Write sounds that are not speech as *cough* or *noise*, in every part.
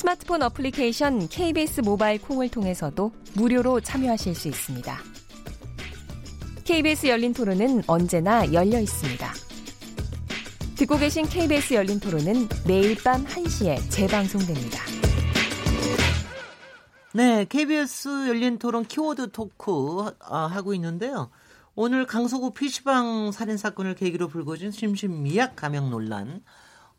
스마트폰 어플리케이션 KBS 모바일 콩을 통해서도 무료로 참여하실 수 있습니다. KBS 열린 토론은 언제나 열려 있습니다. 듣고 계신 KBS 열린 토론은 매일 밤 1시에 재방송됩니다. 네, KBS 열린 토론 키워드 토크 아, 하고 있는데요. 오늘 강서구 PC방 살인 사건을 계기로 불거진 심신미약 감형 논란,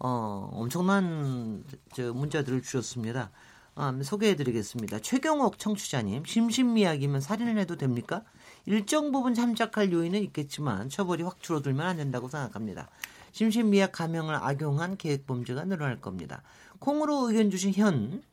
어, 엄청난 저 문자들을 주셨습니다. 아, 소개해드리겠습니다. 최경옥 청취자님, 심신미약이면 살인을 해도 됩니까? 일정 부분 참작할 요인은 있겠지만 처벌이 확 줄어들면 안 된다고 생각합니다. 심신미약 감형을 악용한 계획범죄가 늘어날 겁니다. 콩으로 의견 주신 현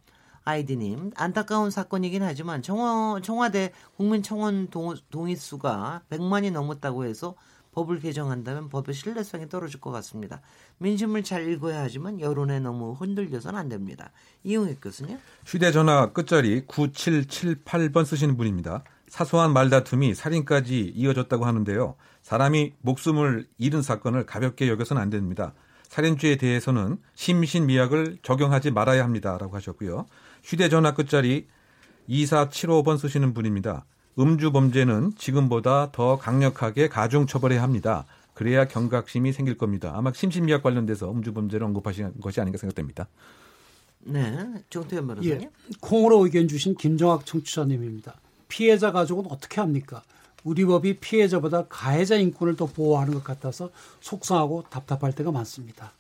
아이디님 안타까운 사건이긴 하지만 청와, 청와대 국민청원 동, 동의수가 100만이 넘었다고 해서 법을 개정한다면 법의 신뢰성이 떨어질 것 같습니다. 민심을 잘 읽어야 하지만 여론에 너무 흔들려서는 안 됩니다. 이용익 교수님. 휴대전화 끝자리 9778번 쓰시는 분입니다. 사소한 말다툼이 살인까지 이어졌다고 하는데요. 사람이 목숨을 잃은 사건을 가볍게 여겨서는 안 됩니다. 살인죄에 대해서는 심신미약을 적용하지 말아야 합니다라고 하셨고요. 휴대전화 끝자리 2475번 쓰시는 분입니다. 음주 범죄는 지금보다 더 강력하게 가중 처벌해야 합니다. 그래야 경각심이 생길 겁니다. 아마 심신미약 관련돼서 음주 범죄를 언급하신 것이 아닌가 생각됩니다. 네, 정태현 변호사님. 예, 콩으로 의견 주신 김정학 청취자님입니다. 피해자 가족은 어떻게 합니까? 우리 법이 피해자보다 가해자 인권을 더 보호하는 것 같아서 속상하고 답답할 때가 많습니다.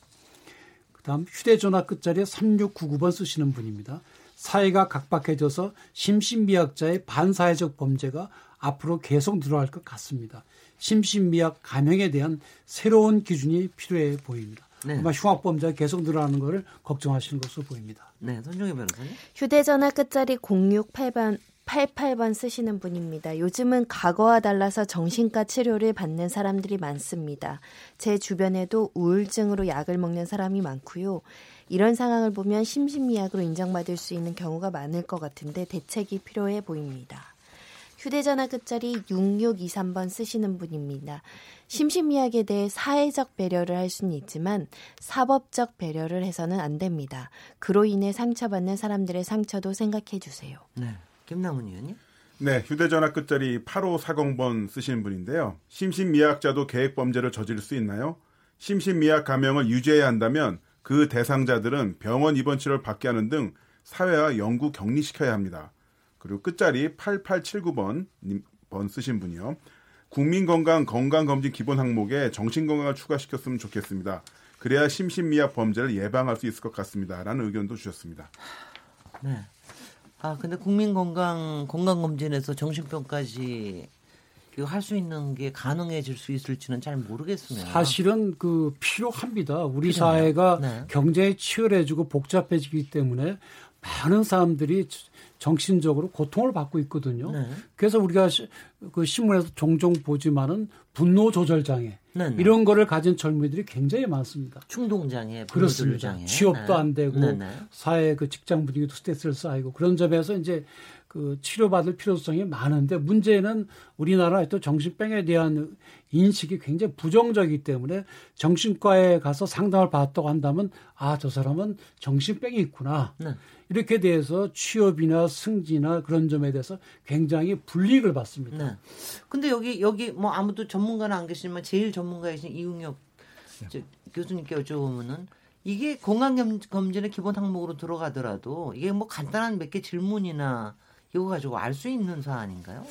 그다음 휴대전화 끝자리에 3699번 쓰시는 분입니다. 사회가 각박해져서 심신미약자의 반사회적 범죄가 앞으로 계속 늘어날 것 같습니다. 심신미약 감형에 대한 새로운 기준이 필요해 보입니다. 네. 아마 흉악범죄가 계속 늘어나는 것을 걱정하시는 것으로 보입니다. 네, 손정혜 변호사님. 휴대전화 끝자리 068번 88번 쓰시는 분입니다. 요즘은 과거와 달라서 정신과 치료를 받는 사람들이 많습니다. 제 주변에도 우울증으로 약을 먹는 사람이 많고요. 이런 상황을 보면 심신미약으로 인정받을 수 있는 경우가 많을 것 같은데 대책이 필요해 보입니다. 휴대전화 끝자리 6623번 쓰시는 분입니다. 심신미약에 대해 사회적 배려를 할 수는 있지만 사법적 배려를 해서는 안 됩니다. 그로 인해 상처받는 사람들의 상처도 생각해 주세요. 네. 김남훈 의원님. 네, 휴대전화 끝자리 8540번 쓰시는 분인데요. 심신미약자도 계획범죄를 저지를 수 있나요? 심신미약 감형을 유지해야 한다면 그 대상자들은 병원 입원 치료를 받게 하는 등 사회와 연구 격리시켜야 합니다. 그리고 끝자리 8879번 번 쓰신 분이요. 국민건강 건강검진 기본 항목에 정신건강을 추가시켰으면 좋겠습니다. 그래야 심신미약 범죄를 예방할 수 있을 것 같습니다. 라는 의견도 주셨습니다. 네. 아 근데 국민건강 건강검진에서 정신병까지 할 수 있는 게 가능해질 수 있을지는 잘 모르겠습니다. 사실은 그 필요합니다. 우리 필요해요. 사회가 네. 경쟁이 치열해지고 복잡해지기 때문에 많은 사람들이 정신적으로 고통을 받고 있거든요. 네. 그래서 우리가 그 신문에서 종종 보지만은 분노 조절 장애 네, 네. 이런 거를 가진 젊은이들이 굉장히 많습니다. 충동 장애, 그렇습니다. 장애. 취업도 안 되고 네, 네. 사회 그 직장 분위기도 스트레스를 쌓이고 그런 점에서 이제 그 치료받을 필요성이 많은데 문제는 우리나라의 또 정신병에 대한 인식이 굉장히 부정적이기 때문에 정신과에 가서 상담을 받았다고 한다면 아 저 사람은 정신병이 있구나 네. 이렇게 대해서 취업이나 승진이나 그런 점에 대해서 굉장히 불이익을 받습니다. 네. 근데 여기 여기 뭐 아무도 전문가는 안 계시지만 제일 전문가이신 이웅혁 네. 교수님께 여쭤보면은 이게 건강검진의 기본 항목으로 들어가더라도 이게 뭐 간단한 몇 개 질문이나 이거 가지고 알 수 있는 사안인가요?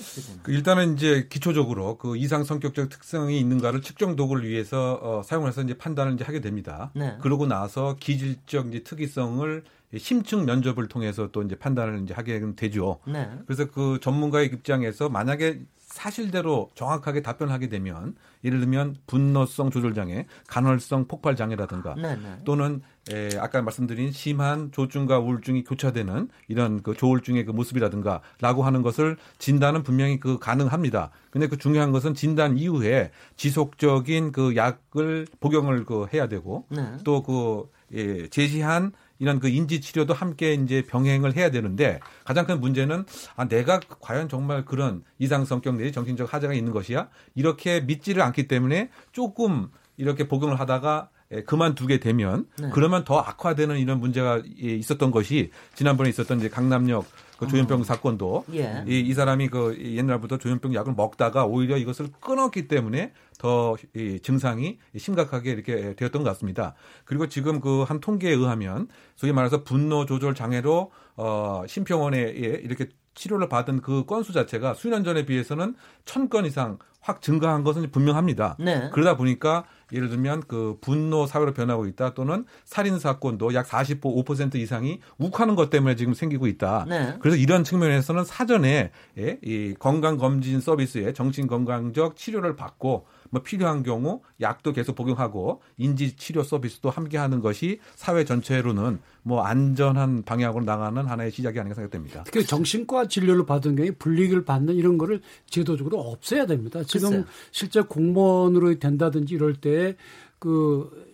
그 일단은 이제 기초적으로 그 이상 성격적 특성이 있는가를 측정 도구를 위해서 어, 사용해서 이제 판단을 이제 하게 됩니다. 네. 그러고 나서 기질적 이제 특이성을 심층 면접을 통해서 또 이제 판단을 이제 하게 되죠. 네. 그래서 그 전문가의 입장에서 만약에 사실대로 정확하게 답변하게 되면 예를 들면 분노성 조절 장애, 간헐성 폭발 장애라든가 네, 네. 또는 에, 아까 말씀드린 심한 조증과 우울증이 교차되는 이런 그 조울증의 그 모습이라든가라고 하는 것을 진단은 분명히 그 가능합니다. 근데 그 중요한 것은 진단 이후에 지속적인 그 약을 복용을 그 해야 되고 네. 또그 예, 제시한 이런 그 인지 치료도 함께 이제 병행을 해야 되는데 가장 큰 문제는 아 내가 과연 정말 그런 이상 성격 내지 정신적 하자가 있는 것이야 이렇게 믿지를 않기 때문에 조금 이렇게 복용을 하다가 예, 그만두게 되면 네. 그러면 더 악화되는 이런 문제가 예, 있었던 것이 지난번에 있었던 이제 강남역 그 조현병 사건도 예. 이, 이 사람이 그 옛날부터 조현병 약을 먹다가 오히려 이것을 끊었기 때문에 더 이 증상이 심각하게 이렇게 되었던 것 같습니다. 그리고 지금 그 한 통계에 의하면 소위 말해서 분노 조절 장애로 어 심평원에 이렇게 치료를 받은 그 건수 자체가 수년 전에 비해서는 천 건 이상 확 증가한 것은 분명합니다. 네. 그러다 보니까 예를 들면 그 분노 사회로 변하고 있다 또는 살인 사건도 약 45% 이상이 욱하는 것 때문에 지금 생기고 있다. 네. 그래서 이런 측면에서는 사전에 예, 이 건강 검진 서비스에 정신 건강적 치료를 받고 뭐 필요한 경우 약도 계속 복용하고 인지 치료 서비스도 함께 하는 것이 사회 전체로는 뭐 안전한 방향으로 나가는 하나의 시작이 아닌가 생각됩니다. 특히 정신과 진료를 받은 경우에 불이익을 받는 이런 거를 제도적으로 없애야 됩니다. 지금 글쎄요. 실제 공무원으로 된다든지 이럴 때그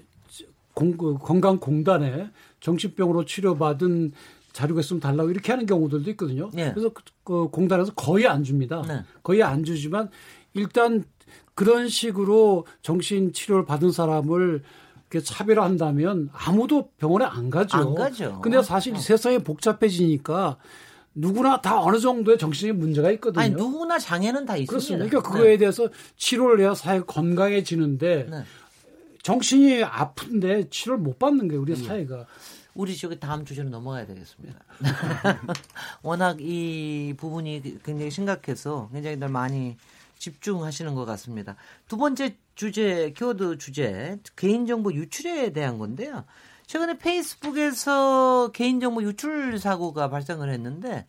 건강공단에 정신병으로 치료받은 자료가 있으면 달라고 이렇게 하는 경우들도 있거든요. 네. 그래서 그, 그 공단에서 거의 안 줍니다. 네. 거의 안 주지만 일단 그런 식으로 정신 치료를 받은 사람을 이렇게 차별한다면 아무도 병원에 안 가죠. 안 가죠. 근데 사실 세상이 복잡해지니까 누구나 다 어느 정도의 정신적 문제가 있거든요. 아니 누구나 장애는 다 있습니다. 그렇습니다. 그러니까 그거에 대해서 치료를 해야 사회가 건강해지는데 네. 정신이 아픈데 치료를 못 받는 게 우리 사회가 우리 저기 다음 주제로 넘어가야 되겠습니다. *laughs* *laughs* 워낙 이 부분이 굉장히 심각해서 굉장히 들 많이 집중하시는 것 같습니다. 두 번째 주제, 키워드 주제, 개인정보 유출에 대한 건데요. 최근에 페이스북에서 개인정보 유출 사고가 발생을 했는데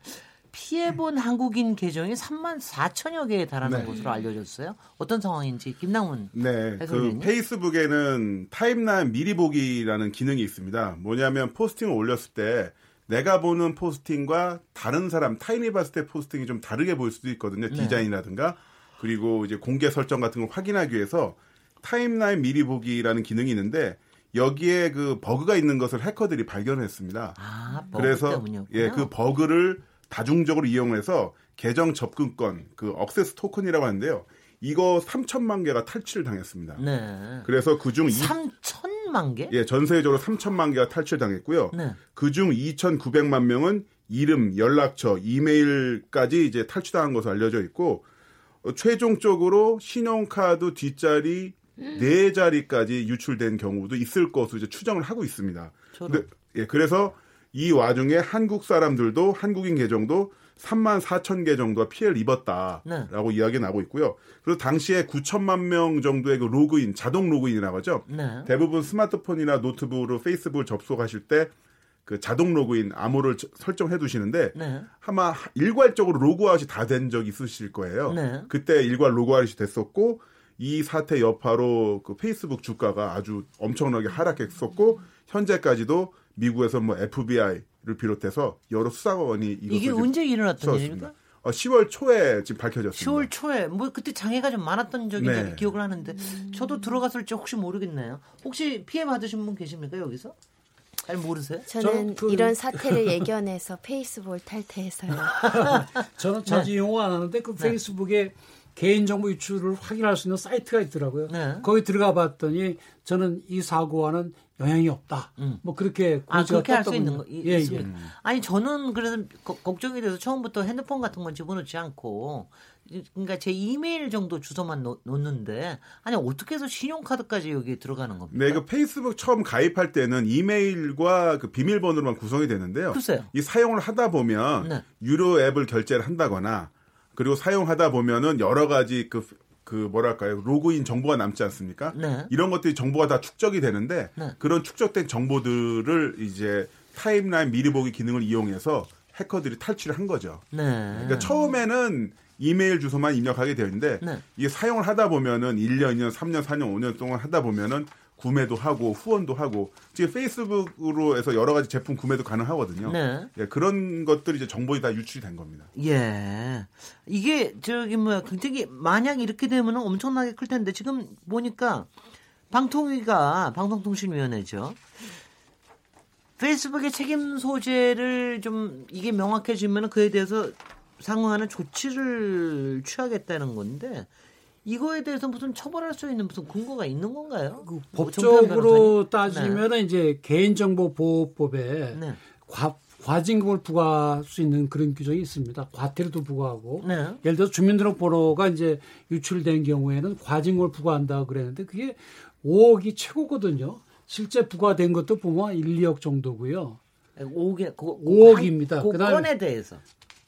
피해본 한국인 계정이 3만 4천여 개에 달하는 네. 것으로 알려졌어요. 어떤 상황인지 김남훈 네, 그 해설위원님. 페이스북에는 타임라인 미리 보기라는 기능이 있습니다. 뭐냐면 포스팅을 올렸을 때 내가 보는 포스팅과 다른 사람 타인이 봤을 때 포스팅이 좀 다르게 보일 수도 있거든요. 네. 디자인이라든가 그리고 이제 공개 설정 같은 걸 확인하기 위해서 타임라인 미리 보기라는 기능이 있는데 여기에 그 버그가 있는 것을 해커들이 발견했습니다. 아, 그래서 때문이었구나. 예, 그 버그를 다중적으로 이용해서 계정 접근권, 그 access token이라고 하는데요. 이거 3천만 개가 탈취를 당했습니다. 네. 그래서 그중 3천만 개? 예, 전 세계적으로 3천만 개가 탈취당했고요. 네. 그중 2,900만 명은 이름, 연락처, 이메일까지 이제 탈취당한 것으로 알려져 있고 어, 최종적으로 신용카드 뒷자리 네 자리까지 유출된 경우도 있을 것으로 이제 추정을 하고 있습니다. 근데, 예, 그래서 이 와중에 한국 사람들도 한국인 계정도 3만 4천 개 정도가 피해를 입었다라고 이야기가 나고 있고요. 그래서 당시에 9천만 명 정도의 그 로그인, 자동 로그인이라고 하죠. 네. 대부분 스마트폰이나 노트북으로 페이스북을 접속하실 때 그 자동 로그인 암호를 저- 설정해 두시는데 네. 아마 일괄적으로 로그아웃이 다 된 적이 있으실 거예요. 네. 그때 일괄 로그아웃이 됐었고 이 사태 여파로 그 페이스북 주가가 아주 엄청나게 하락했었고 현재까지도 미국에서 뭐 FBI를 비롯해서 여러 수사관이 이게 언제 일어났던. 일입니까? 어, 10월 초에 지금 밝혀졌습니다. 10월 초에 뭐 그때 장애가 좀 많았던 적이 네. 기억을 하는데 저도 들어갔을지 혹시 모르겠네요. 혹시 피해 받으신 분 계십니까 여기서? 잘 모르세요? 저는 저 그- 이런 사태를 예견해서 페이스북을 탈퇴해서요. *laughs* 저는 자주 이용 안 하는데 그 페이스북에 개인정보 유출을 확인할 수 있는 사이트가 있더라고요. 네. 거기 들어가 봤더니 저는 이 사고와는 영향이 없다. 뭐 그렇게 아 공지가 그렇게 할 수. 있는 거 이- 예, 있습니까? 예. 아니 저는 그래서 거- 걱정이 돼서 처음부터 핸드폰 같은 건 집어넣지 않고 그러니까 제 이메일 정도 주소만 놓, 놓는데 아니 어떻게 해서 신용카드까지 여기 들어가는 겁니까? 네, 그 페이스북 처음 가입할 때는 이메일과 그 비밀번호로만 구성이 되는데요. 글쎄요. 이 사용을 하다 보면 네. 유료 앱을 결제를 한다거나 그리고 사용하다 보면은 여러 가지 그, 그 뭐랄까요 로그인 정보가 남지 않습니까? 네. 이런 것들이 정보가 다 축적이 되는데 네. 그런 축적된 정보들을 이제 타임라인 미리 보기 기능을 이용해서 해커들이 탈취를 한 거죠. 네. 그러니까 처음에는 이메일 주소만 입력하게 되어 있는데 네. 이게 사용을 하다 보면은 1년, 2년, 3년, 4년, 5년 동안 하다 보면은 구매도 하고 후원도 하고 지금 페이스북으로 해서 여러 가지 제품 구매도 가능하거든요. 네. 예, 그런 것들이 이제 정보이 다 유출이 된 겁니다. 예. 이게 저기 뭐야 굉장히 만약 이렇게 되면 엄청나게 클 텐데 지금 보니까 방통위가 방송통신위원회죠. 페이스북의 책임 소재를 좀 이게 명확해지면 그에 대해서 상응하는 조치를 취하겠다는 건데 이거에 대해서 무슨 처벌할 수 있는 무슨 근거가 있는 건가요? 그뭐 법적으로? 따지면 이제 개인정보보호법에 네. 과, 과징금을 부과할 수 있는 그런 규정이 있습니다. 과태료도 부과하고 네. 예를 들어서 주민등록번호가 이제 유출된 경우에는 과징금을 부과한다 그랬는데 그게 5억이 최고거든요. 실제 부과된 것도 보면 1, 2억 정도고요. 5개, 그, 5억입니다. 그 그다음에- 건에 대해서.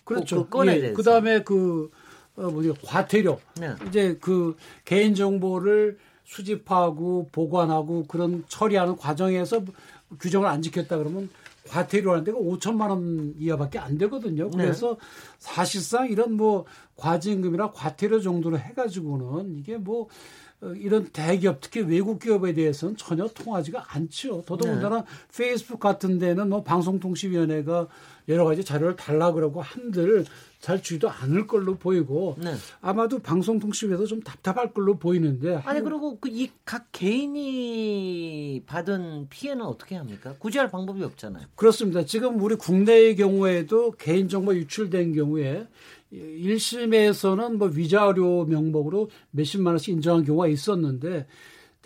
그렇죠. 그 예. 그다음에 그 어, 뭐냐 과태료. 네. 이제 그 개인 정보를 수집하고 보관하고 그런 처리하는 과정에서 규정을 안 지켰다 그러면 과태료라는 데가 5천만 원 이하밖에 안 되거든요. 네. 그래서 사실상 이런 뭐 과징금이나 과태료 정도로 해가지고는 이게 뭐 어, 이런 대기업 특히 외국 기업에 대해서는 전혀 통하지가 않죠. 더더군다나 페이스북 같은 데는 뭐 방송통신위원회가 여러 가지 자료를 달라 그러고 한들 잘 주지도 않을 걸로 보이고 네. 아마도 방송통신위에서 좀 답답할 걸로 보이는데 아니 그리고 그 이 각 개인이 받은 피해는 어떻게 합니까? 구제할 방법이 없잖아요. 그렇습니다. 지금 우리 국내의 경우에도 개인정보 유출된 경우에 1심에서는 뭐 위자료 명목으로 몇십만 원씩 인정한 경우가 있었는데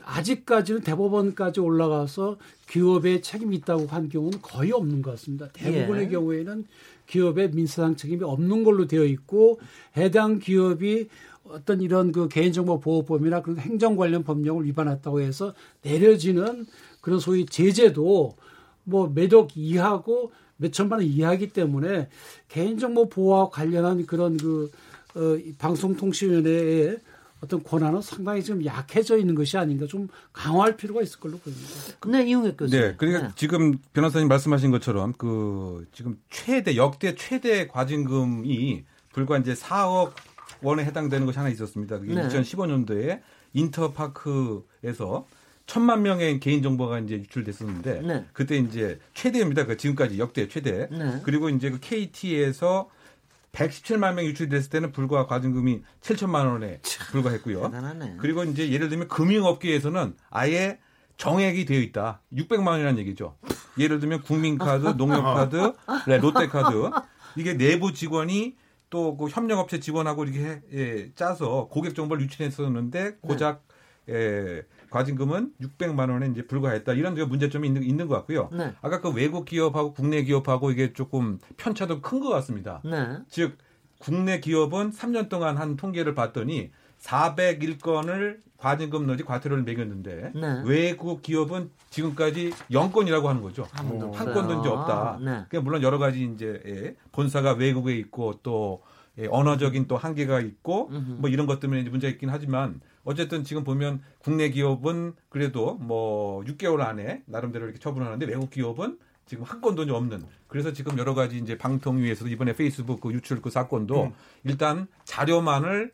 아직까지는 대법원까지 올라가서 기업에 책임이 있다고 한 경우는 거의 없는 것 같습니다. 대부분의 예. 경우에는 기업의 민사상 책임이 없는 걸로 되어 있고 해당 기업이 어떤 이런 그 개인정보 보호법이나 그런 행정 관련 법령을 위반했다고 해서 내려지는 그런 소위 제재도 뭐 몇억 이하고 몇 천만 원 이하이기 때문에 개인정보 보호와 관련한 그런 그 어, 이 방송통신위원회의 어떤 권한은 상당히 좀 약해져 있는 것이 아닌가 좀 강화할 필요가 있을 걸로 보입니다. 네, 이용혁 교수님. 네, 그러니까 지금 변호사님 말씀하신 것처럼 그 지금 최대 역대 최대 과징금이 불과 이제 4억 원에 해당되는 것이 하나 있었습니다. 그게 네. 2015년도에 인터파크에서 천만 명의 개인 정보가 이제 유출됐었는데 네. 그때 이제 최대입니다. 그 지금까지 역대 최대. 네. 그리고 이제 그 KT에서 117만 명 유출됐을 때는 불과 과징금이 7천만 원에 불과했고요. 대단하네. 그리고 이제 예를 들면 금융업계에서는 아예 정액이 되어 있다. 600만 원이라는 얘기죠. 예를 들면 국민카드, *laughs* 농협카드, *laughs* 네, 롯데카드 이게 내부 직원이 또 그 협력업체 직원하고 이렇게 해- 예, 짜서 고객 정보를 유출했었는데 고작 예, 과징금은 600만 원에 이제 불과했다. 이런 게 문제점이 있는, 있는 것 같고요. 네. 아까 그 외국 기업하고 국내 기업하고 이게 조금 편차도 큰 것 같습니다. 네. 즉 국내 기업은 3년 동안 한 통계를 봤더니 401건을 과징금 내지 과태료를 매겼는데 네. 외국 기업은 지금까지 0건이라고 하는 거죠. 한 번도 한. 건도 이제 없다. 네. 그러니까 물론 여러 가지 이제 예, 본사가 외국에 있고 또 예, 언어적인 또 한계가 있고 뭐 이런 것 때문에 문제가 있긴 하지만 어쨌든 지금 보면 국내 기업은 그래도 뭐 6개월 안에 나름대로 이렇게 처분하는데 외국 기업은 지금 한 건도 없는. 그래서 지금 여러 가지 이제 방통위에서도 이번에 페이스북 그 유출 그 사건도 일단 자료만을 에,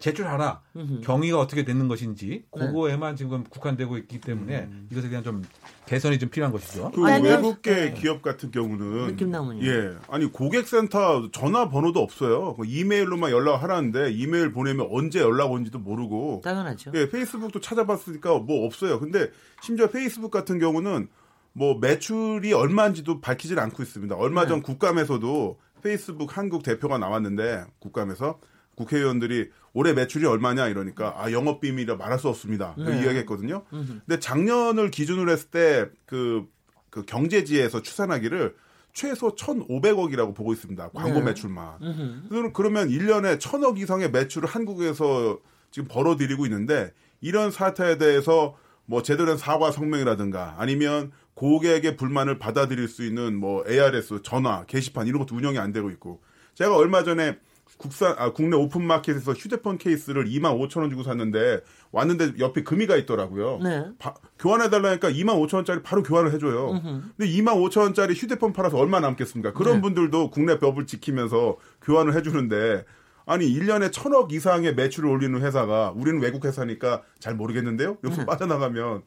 제출하라 경위가 어떻게 됐는 것인지 그거에만 지금 국한되고 있기 때문에 이것에 대한 좀 개선이 좀 필요한 것이죠. 그 아니, 외국계 네. 기업 같은 경우는 느낌 나무님. 예 아니 고객센터 전화번호도 없어요. 그 이메일로만 연락하라는데 이메일 보내면 언제 연락 온지도 모르고. 당연하죠. 예 페이스북도 찾아봤으니까 뭐 없어요. 근데 심지어 페이스북 같은 경우는 뭐 매출이 얼마인지도 밝히질 않고 있습니다. 얼마 전 국감에서도 페이스북 한국 대표가 나왔는데 국감에서 국회의원들이 올해 매출이 얼마냐 이러니까 아 영업 비밀이라 말할 수 없습니다. 그 이야기했거든요. 근데 작년을 기준으로 했을 때그 그 경제지에서 추산하기를 최소 1,500억이라고 보고 있습니다. 광고 네. 매출만. 그러면 1년에 1,000억 이상의 매출을 한국에서 지금 벌어들이고 있는데 이런 사태에 대해서 뭐 제대로 된 사과 성명이라든가 아니면 고객의 불만을 받아들일 수 있는 뭐 ARS 전화 게시판 이런 것도 운영이 안 되고 있고 제가 얼마 전에 국산 아 국내 오픈 마켓에서 휴대폰 케이스를 2만 5천 원 주고 샀는데 왔는데 옆에 금이가 있더라고요. 네. 바, 교환해 달라니까 2만 5천 원짜리 바로 교환을 해줘요. 근데 2만 5천 원짜리 휴대폰 팔아서 얼마 남겠습니까? 그런 네. 분들도 국내 법을 지키면서 교환을 해주는데 아니 1년에 천억 이상의 매출을 올리는 회사가 우리는 외국 회사니까 잘 모르겠는데요. 네. 여기서 빠져나가면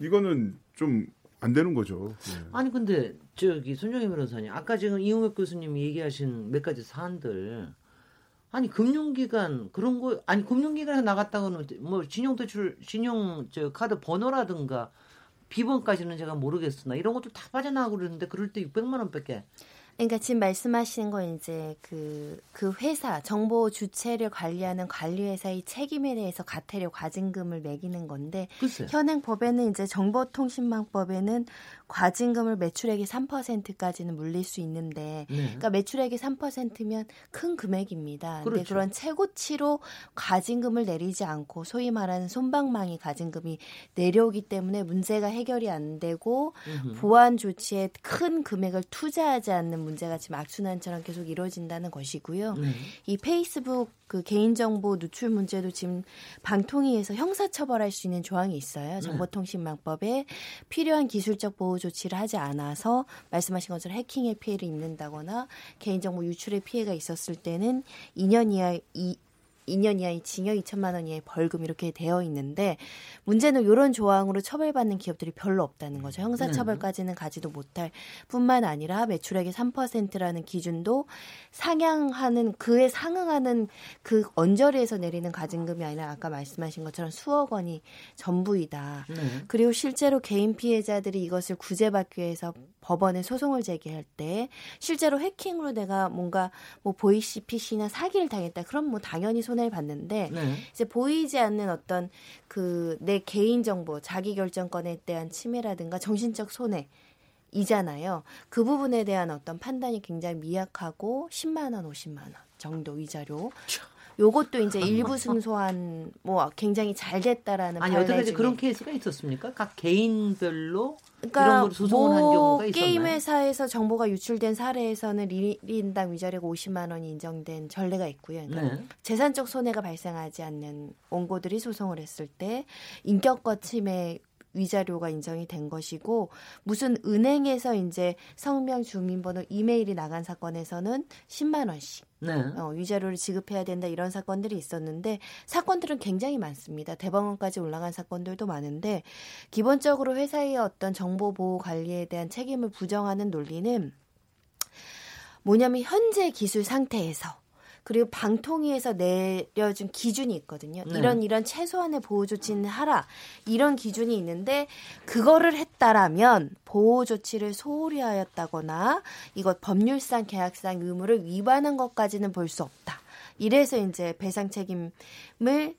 이거는 좀 안 되는 거죠. 예. 아니 근데 저기 손정희 변호사님 아까 지금 이용혁 교수님이 얘기하신 몇 가지 사안들 아니 금융기관 그런 거 아니 금융기관에 나갔다고는 뭐 신용대출 신용 저 카드 번호라든가 비번까지는 제가 모르겠으나 이런 것도 다 빠져나가고 그러는데 그럴 때 600만 원밖에 그러니까 지금 말씀하시는 건 이제 그, 그 회사, 정보 주체를 관리하는 관리회사의 책임에 대해서 과태료 과징금을 매기는 건데, 글쎄 현행 법에는 이제 정보통신망법에는 과징금을 매출액의 3%까지는 물릴 수 있는데, 네. 그러니까 매출액이 3%면 큰 금액입니다. 근데 그렇죠. 그런 최고치로 과징금을 내리지 않고 소위 말하는 손방망이 과징금이 내려오기 때문에 문제가 해결이 안 되고 보안 조치에 큰 금액을 투자하지 않는 문제가 지금 악순환처럼 계속 이루어진다는 것이고요. 네. 이 페이스북 그 개인정보 누출 문제도 지금 방통위에서 형사처벌할 수 있는 조항이 있어요. 정보통신망법에 필요한 기술적 보호 조치를 하지 않아서 말씀하신 것처럼 해킹의 피해를 입는다거나 개인정보 유출의 피해가 있었을 때는 2년 이하 이 2년 이하의 징역 2천만 원 이하의 벌금 이렇게 되어 있는데 문제는 이런 조항으로 처벌받는 기업들이 별로 없다는 거죠. 형사처벌까지는 가지도 못할 뿐만 아니라 매출액의 3%라는 기준도 상향하는 그에 상응하는 그 언저리에서 내리는 가징금이 아니라 아까 말씀하신 것처럼 수억 원이 전부이다. 네. 그리고 실제로 개인 피해자들이 이것을 구제받기 위해서 법원에 소송을 제기할 때 실제로 해킹으로 내가 뭔가 뭐 보이시피시나 사기를 당했다. 그럼 뭐 당연히 손해를 받는데 네. 이제 보이지 않는 어떤 그 내 개인 정보, 자기 결정권에 대한 침해라든가 정신적 손해 이잖아요. 그 부분에 대한 어떤 판단이 굉장히 미약하고 10만 원, 50만 원 정도 위자료. 요것도 이제 일부 승소한 뭐 굉장히 잘 됐다라는 아니 여태까지 그런 케이스가 있었습니까? 각 개인별로 그러니까 한뭐 경우가 있었나요? 게임 회사에서 정보가 유출된 사례에서는 1인당 위자료가 50만 원이 인정된 전례가 있고요. 그러니까 네. 재산적 손해가 발생하지 않는 원고들이 소송을 했을 때 인격과 침해 위자료가 인정이 된 것이고 무슨 은행에서 이제 성명 주민번호 이메일이 나간 사건에서는 10만 원씩 네. 어, 위자료를 지급해야 된다 이런 사건들이 있었는데 사건들은 굉장히 많습니다. 대법원까지 올라간 사건들도 많은데 기본적으로 회사의 어떤 정보 보호 관리에 대한 책임을 부정하는 논리는 뭐냐면 현재 기술 상태에서 그리고 방통위에서 내려준 기준이 있거든요. 네. 이런 이런 최소한의 보호 조치는 하라 이런 기준이 있는데 그거를 했다라면 보호 조치를 소홀히 하였다거나 이것 법률상 계약상 의무를 위반한 것까지는 볼 수 없다. 이래서 이제 배상 책임을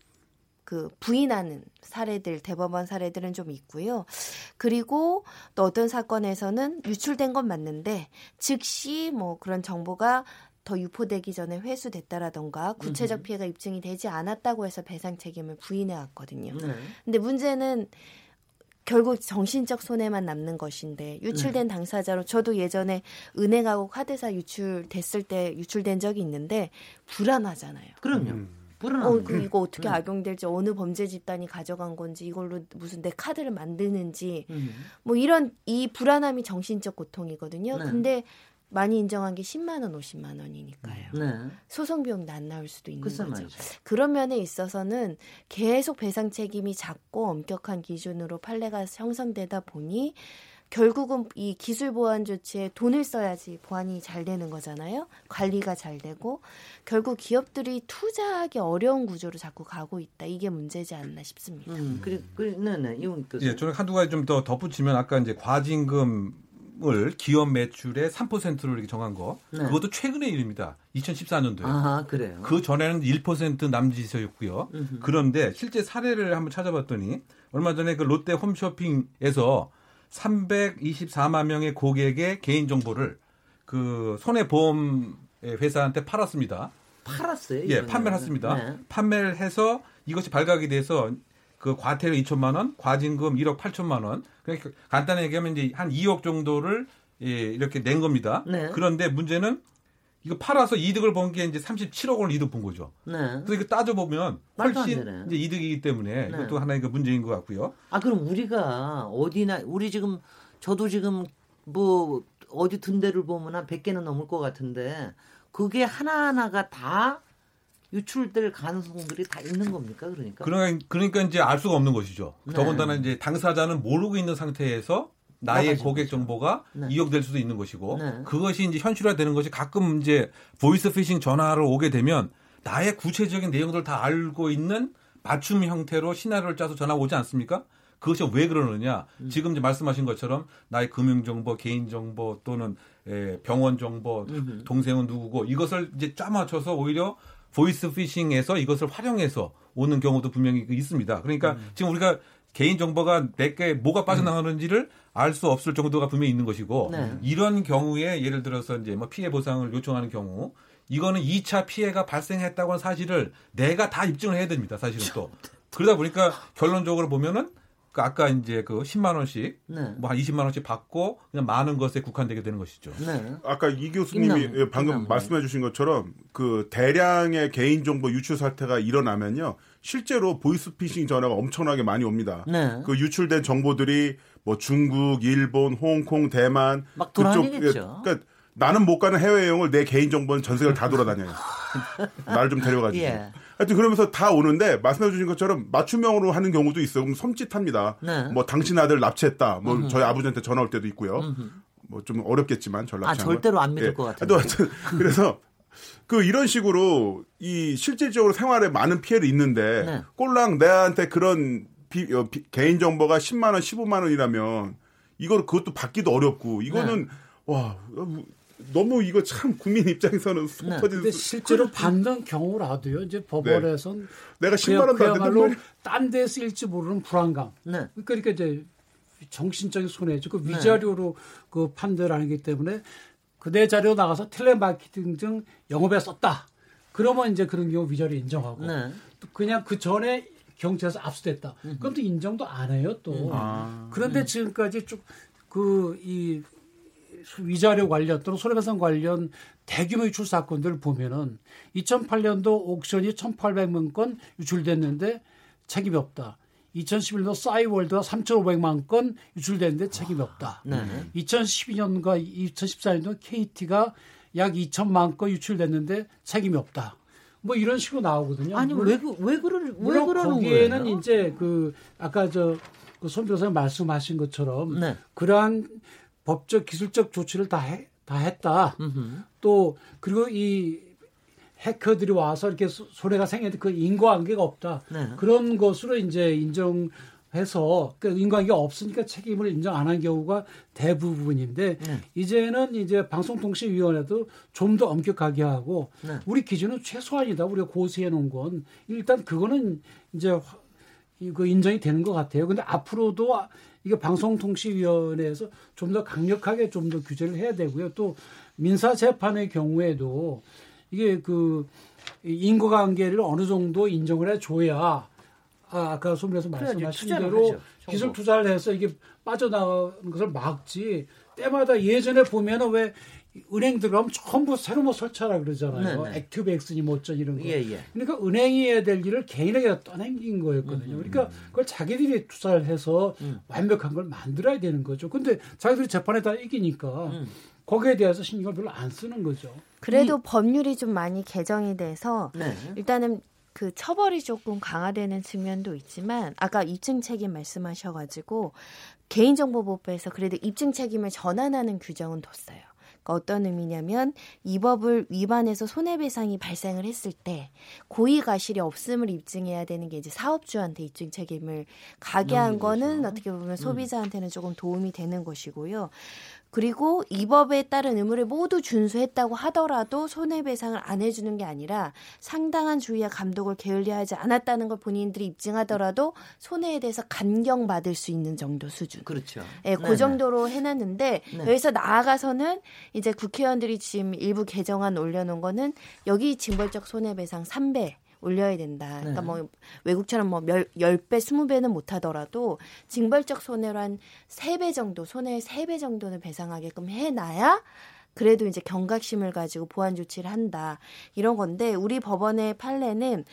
그 부인하는 사례들 대법원 사례들은 좀 있고요. 그리고 또 어떤 사건에서는 유출된 건 맞는데 즉시 뭐 그런 정보가 더 유포되기 전에 회수됐다라던가 구체적 피해가 입증이 되지 않았다고 해서 배상 책임을 부인해 왔거든요. 네. 근데 문제는 결국 정신적 손해만 남는 것인데 유출된 당사자로 저도 예전에 은행하고 카드사 유출됐을 때 유출된 적이 있는데 불안하잖아요. 그럼요. 음. 불안합니다. 어, 그 이거 어떻게 네. 악용될지 어느 범죄 집단이 가져간 건지 이걸로 무슨 내 카드를 만드는지 음. 뭐 이런 이 불안함이 정신적 고통이거든요. 네. 근데 많이 인정한 게 10만 원, 50만 원이니까요. 네. 소송 비용도 안 나올 수도 있는 거죠. 말이죠. 그런 면에 있어서는 계속 배상 책임이 작고 엄격한 기준으로 판례가 형성되다 보니 결국은 이 기술 보안 조치에 돈을 써야지 보안이 잘 되는 거잖아요. 관리가 잘 되고 결국 기업들이 투자하기 어려운 구조로 자꾸 가고 있다. 이게 문제지 않나 싶습니다. 음, 그래, 그래, 네네, 이용 교수. 예, 저는 한두 가지 좀 더 덧붙이면 아까 이제 과징금 을 기업 매출의 3%로 이렇게 정한 거 네. 그것도 최근의 일입니다. 2014년도에. 아, 그래요. 그 전에는 1% 남짓이었고요. 그런데 실제 사례를 한번 찾아봤더니 얼마 전에 그 롯데 홈쇼핑에서 324만 명의 고객의 개인 정보를 그 손해보험 회사한테 팔았습니다. 팔았어요. 예. 판매를 했습니다. 네. 판매를 해서 이것이 발각이 돼서 그 과태료 2천만 원, 과징금 1억 8천만 원. 그러니까 간단하게 얘기하면 이제 한 2억 정도를 예, 이렇게 낸 겁니다. 네. 그런데 문제는 이거 팔아서 이득을 번게 이제 37억 원을 이득 본 거죠. 네. 그래서 이거 따져 보면 훨씬. 이제 이득이기 때문에 네. 이것도 하나의 그 문제인 것 같고요. 아 그럼 우리가 어디나 우리 지금 저도 지금 뭐 어디 든 데를 보면 한 100개는 넘을 것 같은데 그게 하나하나가 다 유출될 가능성들이 다 있는 겁니까? 그러니까. 그러니까, 그러니까 이제 알 수가 없는 것이죠. 네. 더군다나 이제 당사자는 모르고 있는 상태에서 나의 고객 거죠. 정보가 네. 이용될 수도 있는 것이고 네. 그것이 이제 현실화되는 것이 가끔 이제 보이스 피싱 전화를 오게 되면 나의 구체적인 내용들을 다 알고 있는 맞춤 형태로 시나리오를 짜서 전화가 오지 않습니까? 그것이 왜 그러느냐? 음. 지금 이제 말씀하신 것처럼 나의 금융 정보, 개인 정보 또는 에, 병원 정보, 음흠. 동생은 누구고 이것을 이제 짜 맞춰서 오히려 보이스 피싱에서 이것을 활용해서 오는 경우도 분명히 그 있습니다. 그러니까 음. 지금 우리가 개인 정보가 내게 뭐가 빠져나가는지를 알수 없을 정도가 분명히 있는 것이고 네. 이런 경우에 예를 들어서 이제 뭐 피해 보상을 요청하는 경우 이거는 2차 피해가 발생했다고 하는 사실을 내가 다 입증을 해야 됩니다. 사실은 또 *laughs* 그러다 보니까 결론적으로 보면은 그 아까 이제 그 10만 원씩 네. 뭐한 20만 원씩 받고 그냥 많은 것에 국한되게 되는 것이죠. 네. 아까 이 교수님이 임남, 예, 방금. 말씀해 주신 것처럼 그 대량의 개인 정보 유출 사태가 일어나면요. 실제로 보이스피싱 전화가 엄청나게 많이 옵니다. 네. 그 유출된 정보들이 뭐 중국, 일본, 홍콩, 대만 막 돌아다니겠죠. 그러니까 나는 못 가는 해외 여행을 내 개인 정보는 전 세계를 다 돌아다녀요. *laughs* 나를 좀 데려가지고. 예. 하여튼 그러면서 다 오는데 말씀해 주신 것처럼 맞춤형으로 하는 경우도 있어요. 그럼 섬찟합니다. 네. 뭐 당신 아들 납치했다. 뭐 저희 아버지한테 전화 올 때도 있고요. 뭐 좀 어렵겠지만 전화 아, 절대로 안 믿을 것 같은데. 하여튼 *laughs* 그래서 그 이런 식으로 이 실질적으로 생활에 많은 피해를 있는데 네. 꼴랑 내한테 그런 비- 어, 비- 개인 정보가 10만 원, 15만 원이라면 이걸 그것도 받기도 어렵고 이거는 네. 와 너무 이거 참 국민 입장에서는 속 네. 터지는 실제로 받는 경우라도요. 이제 법원에선 내가 10만 원도 안 말이야. 딴데 쓰일지 모르는 불안감. 네. 그러니까 이제 정신적인 손해죠. 그 위자료로 그 판단하기 때문에 그 내 자료 나가서 텔레마케팅 등 영업에 썼다. 그러면 이제 그런 경우 위자료 인정하고 네. 또 그냥 그 전에 경찰에서 압수됐다. 그럼 또 인정도 안 해요 또. 아. 그런데 지금까지 쭉 그이 위자료 관련 또는 손해배상 관련 대규모 유출 사 건들을 보면은 2008년도 옥션이 1,800만 건 유출됐는데 책임이 없다. 2011년 싸이월드가 3,500만 건 유출됐는데 책임이 없다. 네. 2012년과 2014년도 KT가 약 2천만 건 유출됐는데 책임이 없다. 뭐 이런 식으로 나오거든요. 아니 물론- 왜, 그- 왜 그러 왜 그러는 거기에는 거예요? 이제 그 아까 저손 변호사님 말씀하신 것처럼 네. 그러한 법적 기술적 조치를 다, 해, 다 했다. 음흠. 또 그리고 이 해커들이 와서 이렇게 소- 손해가 생겼는데 그 인과관계가 없다. 네. 그런 것으로 이제 인정해서 그 인과관계가 없으니까 책임을 인정 안 한 경우가 대부분인데 네. 이제는 이제 방송통신위원회도 좀 더 엄격하게 하고 네. 우리 기준은 최소한이다. 우리가 고시해 놓은 건 일단 그거는 이제 화- 이거 인정이 되는 것 같아요. 근데 앞으로도 아- 이게 방송통신위원회에서 좀 더 강력하게 좀 더 규제를 해야 되고요. 또 민사 재판의 경우에도 이게 그 인과관계를 어느 정도 인정을 해줘야 아, 아까 소문에서 말씀하신 대로 하죠. 기술 투자를 해서 이게 빠져나가는 것을 막지 때마다 예전에 보면은 왜 은행들 가면 전부 새로 뭐 설치하라 그러잖아요. 네네. ActiveX니 뭐전 이런 거. 예, 예. 그러니까 은행이 해야 될 일을 개인에게 떠넘긴 거였거든요. 그러니까 그걸 자기들이 투자를 해서 완벽한 걸 만들어야 되는 거죠. 근데 자기들이 재판에 다 이기니까 거기에 대해서 신경을 별로 안 쓰는 거죠. 그래도 법률이 좀 많이 개정이 돼서 네. 일단은 그 처벌이 조금 강화되는 측면도 있지만 아까 입증 책임 말씀하셔가지고 개인정보보호법에서 그래도 입증 책임을 전환하는 규정은 뒀어요. 그러니까 어떤 의미냐면 이 법을 위반해서 손해배상이 발생을 했을 때 고의 가실이 없음을 입증해야 되는 게 이제 사업주한테 입증 책임을 가게 한 거는 어떻게 보면 소비자한테는 조금 도움이 되는 것이고요. 그리고 이 법에 따른 의무를 모두 준수했다고 하더라도 손해배상을 안 해주는 게 아니라 상당한 주의와 감독을 게을리하지 않았다는 걸 본인들이 입증하더라도 손해에 대해서 간경받을 수 있는 정도 수준. 그렇죠. 예, 네, 그 정도로 해놨는데 네. 여기서 나아가서는 이제 국회의원들이 지금 일부 개정안 올려놓은 거는 여기 징벌적 손해배상 3배 올려야 된다. 그러니까 네. 뭐 외국처럼 뭐 10배, 20배는 못 하더라도 징벌적 손해로 한 3배 정도, 손해 3배 정도는 배상하게끔 해 놔야 그래도 이제 경각심을 가지고 보완 조치를 한다 이런 건데 우리 법원의 판례는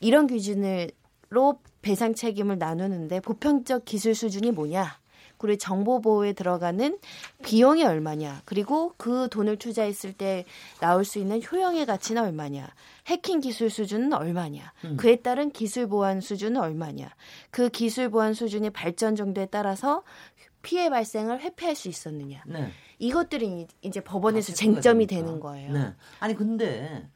이런 기준으로 배상 책임을 나누는데 보편적 기술 수준이 뭐냐 그리고 정보 보호에 들어가는 비용이 얼마냐 그리고 그 돈을 투자했을 때 나올 수 있는 효용의 가치는 얼마냐 해킹 기술 수준은 얼마냐 음. 그에 따른 기술 보안 수준은 얼마냐 그 기술 보안 수준의 발전 정도에 따라서 피해 발생을 회피할 수 있었느냐 네. 이것들이 이제 법원에서 다 체크가 쟁점이? 되는 거예요. 네. 아니 근데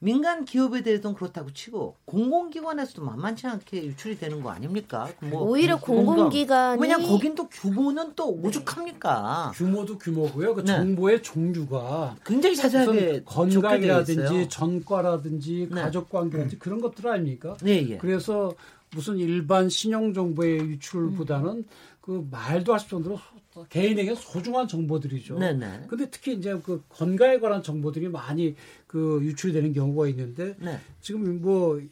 민간 기업에 대해서는 그렇다고 치고 공공기관에서도 만만치 않게 유출이 되는 거 아닙니까? 뭐 오히려 공공- 공공기관이- 왜냐 거긴 또 규모는 또 오죽합니까? 규모도 규모고요. 그 네. 정보의 종류가 굉장히 자세하게 건강이라든지. 전과라든지 네. 가족관계라든지 그런 것들 아닙니까? 네, 예. 그래서 무슨 일반 신용 정보의 유출보다는 음. 그 말도 할 수 없을 정도로 소- 개인에게 소중한 정보들이죠. 네네. 근데 특히 이제 그 건강에 관한 정보들이 많이 그 유출이 되는 경우가 있는데 네. 지금 뭐이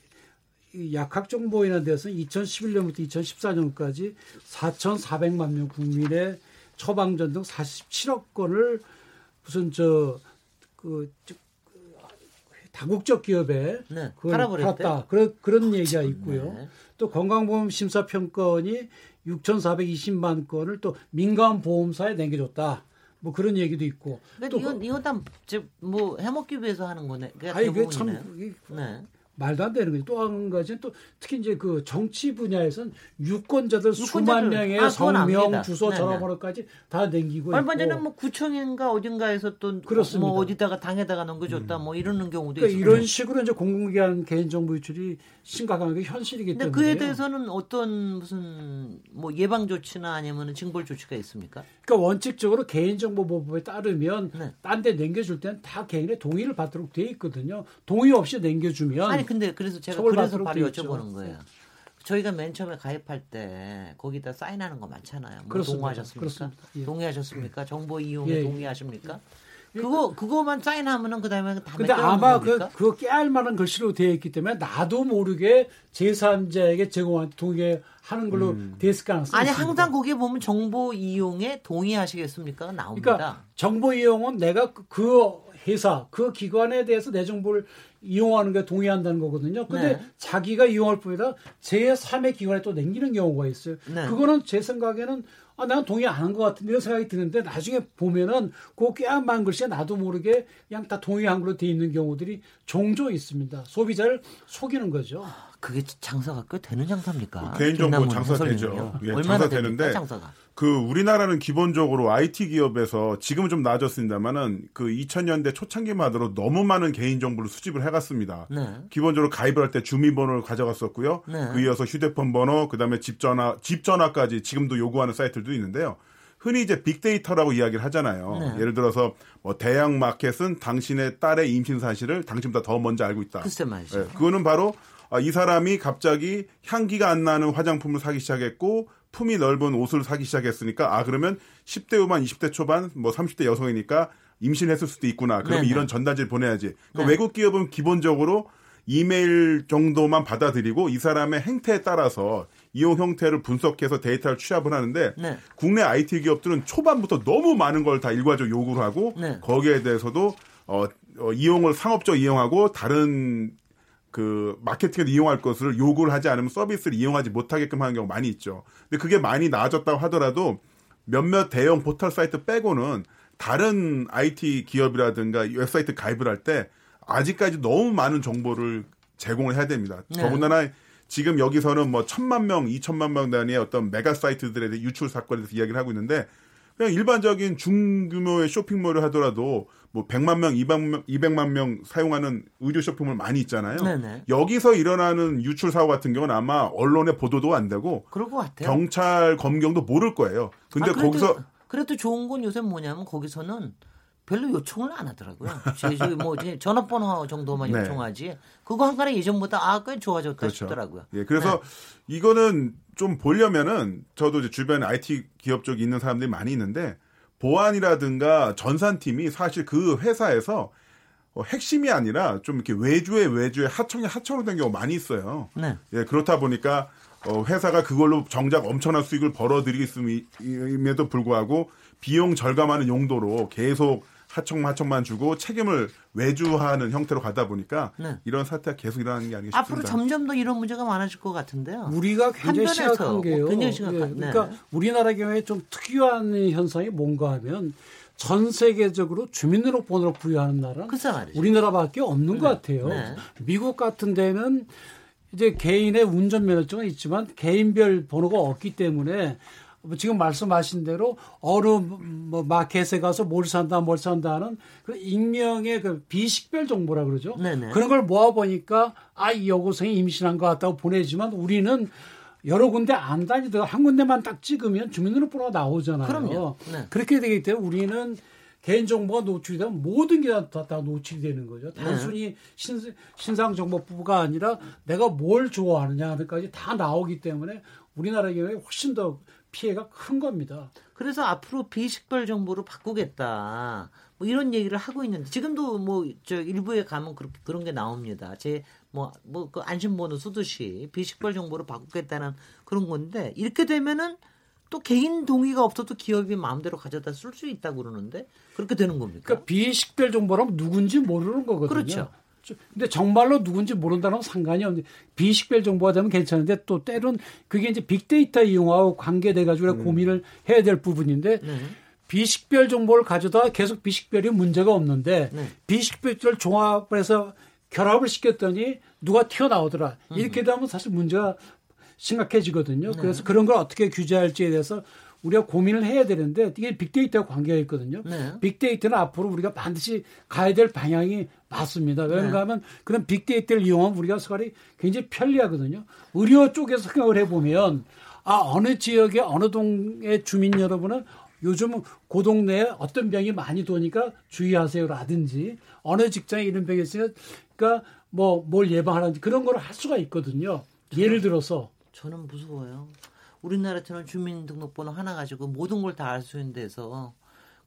약학 정보인에 대해서는 2011년부터 2014년까지 4,400만 명 국민의 처방전 등 47억 건을 무슨 저그 다국적 기업에 네. 그걸. 팔았다. 그런 그런 얘기가 있고요. 네. 또 건강보험 심사평가원이 6,420만 건을 또 민간 보험사에 남겨줬다. 뭐 그런 얘기도 있고. 그러니까 또 이건 이건 다뭐 해먹기 위해서 하는 거네. 그러니까 아니 이게 참 대부분이네. 네. 말도 안 되는 거죠. 또 한 가지는 또 특히 이제 그 정치 분야에서는 유권자들 수만 유권자들. 명의 아, 성명. 주소, 네, 전화번호까지 다 남기고 얼마. 전에 뭐 구청인가 어딘가에서 또 그렇습니다. 뭐 어디다가 당에다가 넘겨줬다 뭐 이러는 경우도 그러니까 있어요. 이런 식으로 이제 공공기관 개인정보 유출이 심각한 게 현실이기 때문에. 그에 대해서는 어떤 무슨 뭐 예방 조치나 아니면 징벌 조치가 있습니까? 그러니까 원칙적으로 개인정보보호법에 따르면 네. 딴데 남겨줄 때는 다 개인의 동의를 받도록 돼 있거든요. 동의 없이 남겨주면 아니 근데 그래서 제가 그래서 바로. 여쭤보는 거예요. 저희가 맨 처음에 가입할 때 거기다 사인하는 거 많잖아요. 뭐 그렇습니다. 동의하셨습니까? 그렇습니다. 예. 동의하셨습니까? 정보 이용에 예, 예. 동의하십니까? 그거 그거만 사인하면은 그다음에 다 근데 아마 그, 겁니까? 그거 깨알 만한 글씨로 되어 있기 때문에 나도 모르게 제3자에게 제공한 동의하는 걸로 돼 있을 가능성이 아니 있습니다. 항상 거기에 보면 정보 이용에 동의하시겠습니까? 나옵니다. 그러니까 정보 이용은 내가 그- 그 회사, 그 기관에 대해서 내 정보를 이용하는 게 동의한다는 거거든요. 근데 네. 자기가 이용할 뿐이라 제3의 기관에 또 남기는 경우가 있어요. 네. 그거는 제 생각에는 아, 난 동의 안 한 것 같은데 이런 생각이 드는데 나중에 보면은 그 깨알만 글씨에 나도 모르게 그냥 다 동의한 걸로 돼 있는 경우들이 종종 있습니다. 소비자를 속이는 거죠. 그게 장사가 꽤 되는 장사입니까? 그 개인정보 장사. 되죠. 예, 얼마나 장사 되는데 장사가? 그 우리나라는 기본적으로 IT 기업에서 지금은 좀 나아졌습니다만은 그 2000년대 초창기만 하도록 너무 많은 개인 정보를 수집을 해갔습니다. 네. 기본적으로 가입을 할 때 주민번호를 가져갔었고요. 네. 그 이어서 휴대폰 번호, 그다음에 집 전화, 집 전화까지 지금도 요구하는 사이트들도 있는데요. 흔히 이제 빅데이터라고 이야기를 하잖아요. 네. 예를 들어서 뭐 대형 마켓은 당신의 딸의 임신 사실을 당신보다 더 먼저 알고 있다. 글쎄 말이죠. 예, 그거는 바로 아, 이 사람이 갑자기 향기가 안 나는 화장품을 사기 시작했고 품이 넓은 옷을 사기 시작했으니까 아 그러면 10대 후반, 20대 초반, 뭐 30대 여성이니까 임신했을 수도 있구나. 그러면 네네. 이런 전단지를 보내야지. 그러니까 네. 외국 기업은 기본적으로 이메일 정도만 받아들이고 이 사람의 행태에 따라서 이용 형태를 분석해서 데이터를 취합을 하는데 네. 국내 IT 기업들은 초반부터 너무 많은 걸 다 일괄적으로 요구를 하고 네. 거기에 대해서도 어, 어, 이용을 상업적 이용하고 다른 그 마케팅에도 이용할 것을 요구를 하지 않으면 서비스를 이용하지 못하게끔 하는 경우가 많이 있죠. 근데 그게 많이 나아졌다고 하더라도 몇몇 대형 포털 사이트 빼고는 다른 IT 기업이라든가 웹사이트 가입을 할 때 아직까지 너무 많은 정보를 제공을 해야 됩니다. 네. 더군다나 지금 여기서는 뭐 천만 명, 이천만 명 단위의 어떤 메가 사이트들에 대해 유출 사건에 대해서 이야기를 하고 있는데 그냥 일반적인 중규모의 쇼핑몰을 하더라도 뭐 100만 명, 200만, 200만 명 사용하는 의류 쇼핑몰 많이 있잖아요. 네네. 여기서 일어나는 유출 사고 같은 경우는 아마 언론에 보도도 안 되고 그럴 것 같아요. 경찰 검경도 모를 거예요. 근데 아, 그래도, 거기서 그래도 좋은 건 요새 뭐냐면 거기서는 별로 요청을 안 하더라고요. *laughs* 뭐 전화번호 정도만 네. 요청하지. 그거 한 가지 예전보다 아 꽤 좋아졌다 그렇죠. 싶더라고요. 예, 그래서 네. 이거는 좀 보려면은 저도 이제 주변에 IT 기업 쪽에 있는 사람들이 많이 있는데 보안이라든가 전산팀이 사실 그 회사에서 어, 핵심이 아니라 좀 이렇게 외주에 외주에 하청에 하청으로 된 경우가 많이 있어요. 네. 예, 그렇다 보니까 어, 회사가 그걸로 정작 엄청난 수익을 벌어들이고 있음에도 불구하고 비용 절감하는 용도로 계속 하청만 주고 책임을 외주하는 형태로 가다 보니까 네. 이런 사태가 계속 일어나는 게 아닌가 앞으로 싶습니다. 점점 더 이런 문제가 많아질 것 같은데요. 우리가 굉장히 심각한 게요. 굉장히 심각한, 예, 그러니까 네. 우리나라 경우에 좀 특이한 현상이 뭔가 하면 전 세계적으로 주민등록번호를 부여하는 말이죠. 우리나라밖에 없는 것 같아요. 네. 미국 같은 데는 이제 개인의 운전면허증은 있지만 개인별 번호가 없기 때문에 뭐 지금 말씀하신 대로 어느 뭐 마켓에 가서 뭘 산다 뭘 산다 하는 그 익명의 그 비식별 정보라 그러죠. 네네. 그런 걸 모아 보니까 아 이 여고생이 임신한 것 같다고 보내지만 우리는 여러 군데 안 다니다가 한 군데만 딱 찍으면 주민등록번호가 나오잖아요. 그럼요. 네. 그렇게 되기 때문에 우리는 개인정보가 노출이 되면 모든 게다다 노출이 되는 거죠. 네. 단순히 신, 신상정보부가 아니라 내가 뭘 좋아하느냐 하는까지 다 나오기 때문에 우리나라 경우에 훨씬 더 피해가 큰 겁니다. 그래서 앞으로 비식별 정보로 바꾸겠다. 뭐 이런 얘기를 하고 있는데 지금도 뭐 저 일부에 가면 그렇게 그런 게 나옵니다. 제 뭐 뭐 그 안심번호 쓰듯이 비식별 정보로 바꾸겠다는 그런 건데 이렇게 되면은 또 개인 동의가 없어도 기업이 마음대로 가져다 쓸 수 있다고 그러는데 그렇게 되는 겁니까? 그러니까 비식별 정보라면 누군지 모르는 거거든요. 그렇죠. 근데 정말로 누군지 모른다는 건 상관이 없는데 비식별 정보가 되면 괜찮은데 또 때론 그게 이제 빅데이터 이용하고 관계돼 가지고 고민을 해야 될 부분인데 네. 비식별 정보를 가져다 계속 비식별이 문제가 없는데 네. 비식별을 종합을 해서 결합을 시켰더니 누가 튀어나오더라. 이렇게 되면 사실 문제가 심각해지거든요. 네. 그래서 그런 걸 어떻게 규제할지에 대해서 우리가 고민을 해야 되는데 이게 빅데이터와 관계가 있거든요. 네. 빅데이터는 앞으로 우리가 반드시 가야 될 방향이 맞습니다. 왜냐하면 하면 그런 빅데이터를 이용하면 우리가 생활이 굉장히 편리하거든요. 의료 쪽에서 생각을 해보면 아 어느 지역의 어느 동의 주민 여러분은 요즘 그 동네에 어떤 병이 많이 도니까 주의하세요라든지 어느 직장에 이런 병이 있으니까 뭐 뭘 예방하라든지 그런 걸 할 수가 있거든요. 예를 들어서 저는 무서워요. 우리나라처럼 주민등록번호 하나 가지고 모든 걸 다 알 수 있는 데서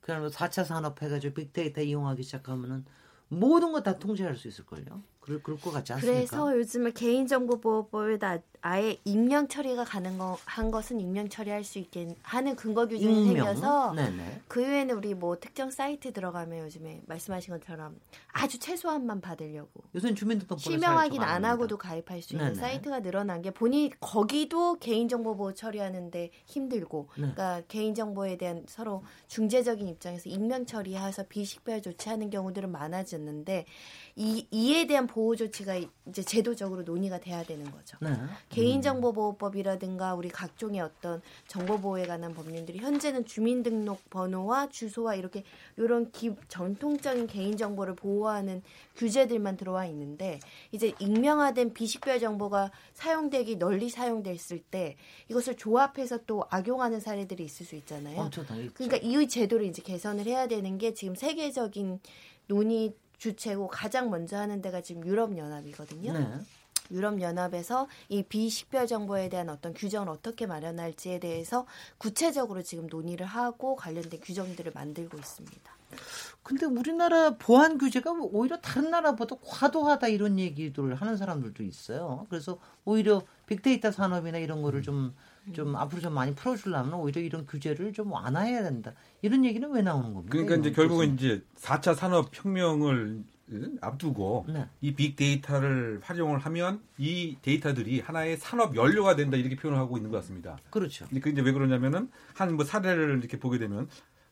그냥 4차 산업 해가지고 빅데이터 이용하기 시작하면은 모든 거 다 통제할 수 있을걸요. 그럴, 그럴 것 같지 않습니까? 그래서 요즘에 개인정보보호법에 다 아예 익명 처리가 가능한 것은 익명 처리할 수 있게 하는 근거 규정이 익명? 생겨서 네네. 그 외에는 우리 뭐 특정 사이트 들어가면 요즘에 말씀하신 것처럼 아주 최소한만 받으려고 요새는 주민등록번호 실명 확인 사이트가 안. 하고도 가입할 수 있는 네네. 사이트가 늘어난 게 보니 거기도 개인정보 보호 처리하는데 힘들고 네. 그러니까 개인정보에 대한 서로 중재적인 입장에서 익명 처리해서 비식별 조치하는 경우들은 많아졌는데 이 이에 대한 보호 조치가 이제 제도적으로 논의가 돼야 되는 거죠. 네. 개인정보보호법이라든가 우리 각종의 어떤 정보보호에 관한 법률들이 현재는 주민등록번호와 주소와 이렇게 이런 기, 전통적인 개인정보를 보호하는 규제들만 들어와 있는데 이제 익명화된 비식별 정보가 사용되기 널리 사용됐을 때 이것을 조합해서 또 악용하는 사례들이 있을 수 있잖아요. 그러니까 이 제도를 이제 개선을 해야 되는 게 지금 세계적인 논의 주체고 가장 먼저 하는 데가 지금 유럽 연합이거든요. 네. 유럽 연합에서 이 비식별 정보에 대한 어떤 규정을 어떻게 마련할지에 대해서 구체적으로 지금 논의를 하고 관련된 규정들을 만들고 있습니다. 근데 우리나라 보안 규제가 오히려 다른 나라보다 과도하다 이런 얘기들 하는 사람들도 있어요. 그래서 오히려 빅데이터 산업이나 이런 거를 좀, 좀 앞으로 좀 많이 풀어주려면 오히려 이런 규제를 좀 완화해야 된다. 이런 얘기는 왜 나오는 겁니까? 그러니까 이제 결국은 이제 4차 산업 혁명을 앞두고 네. 이 빅데이터를 활용을 하면 이 데이터들이 하나의 산업 연료가 된다 이렇게 표현을 하고 있는 것 같습니다. 그렇죠. 근데 그 이제 왜 그러냐면은 한 뭐 사례를 이렇게 보게 되면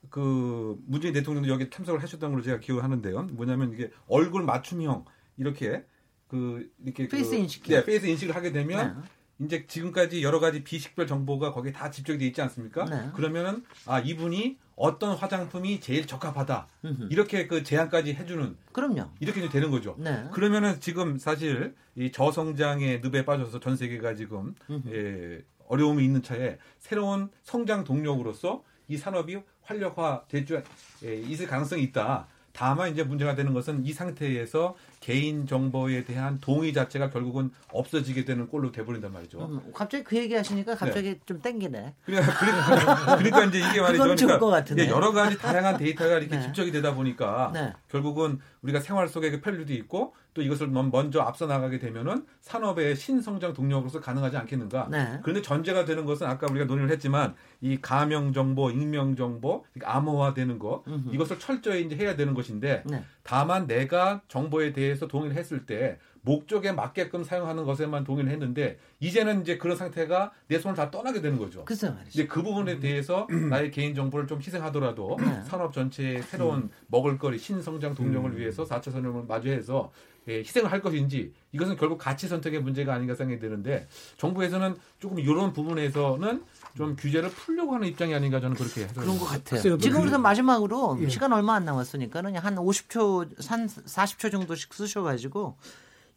그 문재인 대통령도 여기 참석을 하셨던 걸로 제가 기억하는데요. 뭐냐면 이게 얼굴 맞춤형 이렇게 그 이렇게 face 그, 인식. 네, face 인식을 하게 되면 네. 이제 지금까지 여러 가지 비식별 정보가 거기에 다 집적이 돼 있지 않습니까? 네. 그러면은 아 이분이 어떤 화장품이 제일 적합하다 음흠. 이렇게 그 제안까지 해주는 그럼요. 이렇게 이제 되는 거죠. 네. 그러면은 지금 사실 이 저성장의 늪에 빠져서 전 세계가 지금 음흠. 예, 어려움이 있는 차에 새로운 성장 동력으로서 이 산업이 활력화 될줄 예, 있을 가능성이 있다. 다만 이제 문제가 되는 것은 이 상태에서 개인 정보에 대한 동의 자체가 결국은 없어지게 되는 꼴로 돼버린단 말이죠. 음, 갑자기 그 얘기 하시니까 갑자기 네. 좀 땡기네. 그러니까, 그러니까, *laughs* 그러니까 이제 이게 말이죠. 그러니까 것 같은데. 여러 가지 다양한 데이터가 이렇게 *laughs* 네. 집적이 되다 보니까 네. 결국은 우리가 생활 속에 그 편리도 있고 또 이것을 먼저 앞서 나가게 되면은 산업의 신성장 동력으로서 가능하지 않겠는가. 네. 그런데 전제가 되는 것은 아까 우리가 논의를 했지만 이 가명 정보, 익명 정보, 암호화되는 거 음흠. 이것을 철저히 이제 해야 되는 것인데 네. 다만 내가 정보에 대해서 동의를 했을 때 목적에 맞게끔 사용하는 것에만 동의를 했는데 이제는 이제 그런 상태가 내 손을 다 떠나게 되는 거죠. 글쎄 말이죠. 이제 그 부분에 대해서 나의 개인 정보를 좀 희생하더라도 네. 산업 전체의 새로운 먹을거리 신성장 동력을 위해서 4차 산업을 마주해서 예, 희생을 할 것인지 이것은 결국 가치 선택의 문제가 아닌가 생각이 드는데 정부에서는 조금 이런 부분에서는 좀 규제를 풀려고 하는 입장이 아닌가 저는 그렇게 해석을 그런 것 합니다. 같아요. 글쎄요, 지금 그- 그래서 마지막으로 예. 시간 얼마 안 남았으니까는 한 50초, 한 40초 정도씩 쓰셔가지고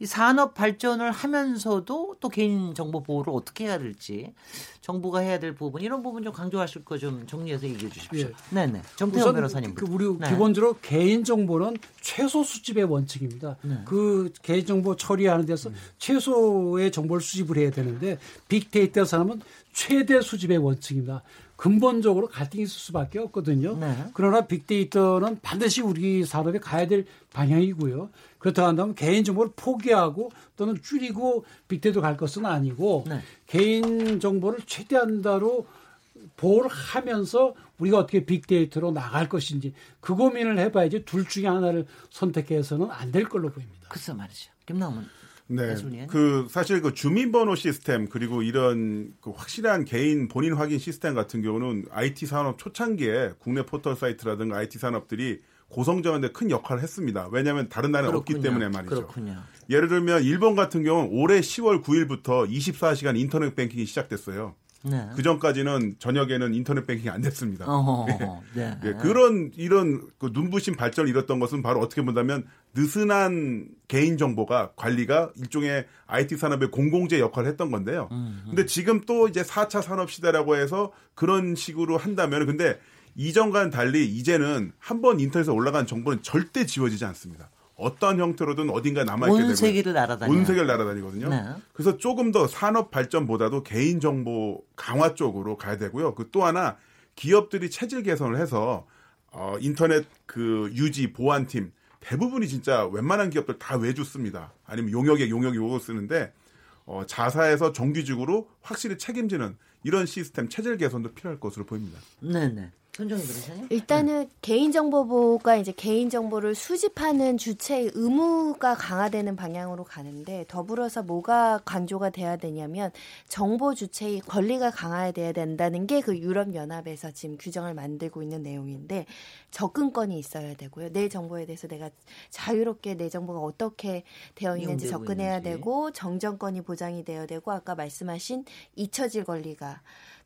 이 산업 발전을 하면서도 또 개인 정보 보호를 어떻게 해야 될지 정부가 해야 될 부분 이런 부분 좀 강조하실 거 좀 정리해서 얘기해 주십시오. 예. 네네. 정태현 변호사님. 그 우리 네. 기본적으로 개인 정보는 최소 수집의 원칙입니다. 네. 그 개인 정보 처리하는 데서 최소의 정보를 수집을 해야 되는데 빅데이터 산업은 최대 수집의 원칙입니다. 근본적으로 갈등이 있을 수밖에 없거든요. 네. 그러나 빅데이터는 반드시 우리 산업에 가야 될 방향이고요. 그렇다고 한다면 개인 정보를 포기하고 또는 줄이고 빅데이터로 갈 것은 아니고 네. 개인 정보를 최대한 다로 보호를 하면서 우리가 어떻게 빅데이터로 나갈 것인지 그 고민을 해봐야지 둘 중에 하나를 선택해서는 안 될 걸로 보입니다. 글쎄 말이죠. 김나문. 네. 예술이에요? 그 사실 그 주민번호 시스템 그리고 이런 그 확실한 개인 본인 확인 시스템 같은 경우는 IT 산업 초창기에 국내 포털 사이트라든가 IT 산업들이 고성장하는데 큰 역할을 했습니다. 왜냐하면 다른 나라에 없기. 때문에 말이죠. 그렇군요. 예를 들면 일본 같은 경우는 올해 10월 9일부터 24시간 인터넷 뱅킹이 시작됐어요. 네. 그 전까지는 저녁에는 인터넷 뱅킹이 안 됐습니다. 어허. 네. 예, 그런 이런 그 눈부신 발전을 이뤘던 것은 바로 어떻게 본다면 느슨한 개인 정보가 관리가 일종의 IT 산업의 공공재 역할을 했던 건데요. 근데 지금 또 이제 4차 산업 시대라고 해서 그런 식으로 한다면 근데 이전과는 달리 이제는 한번 인터넷에 올라간 정보는 절대 지워지지 않습니다. 어떠한 형태로든 어딘가 남아있게 되고 온 세계를 날아다녀요. 온 세계를 날아다니거든요. 네. 그래서 조금 더 산업 발전보다도 개인 정보 강화 쪽으로 가야 되고요. 그 또 하나 기업들이 체질 개선을 해서 어, 인터넷 그 유지 보안팀 대부분이 진짜 웬만한 기업들 다 외주 씁니다. 아니면 용역에 용역 요거 쓰는데 어, 자사에서 정규직으로 확실히 책임지는 이런 시스템 체질 개선도 필요할 것으로 보입니다. 네네. 손정희 변호사님. 일단은 개인정보보호가 이제 개인정보를 수집하는 주체의 의무가 강화되는 방향으로 가는데 더불어서 뭐가 강조가 돼야 되냐면 정보 주체의 권리가 강화돼야 된다는 게 그 유럽연합에서 지금 규정을 만들고 있는 내용인데 접근권이 있어야 되고요. 내 정보에 대해서 내가 자유롭게 내 정보가 어떻게 되어 있는지 접근해야 있는지. 되고 정정권이 보장이 되어야 되고 아까 말씀하신 잊혀질 권리가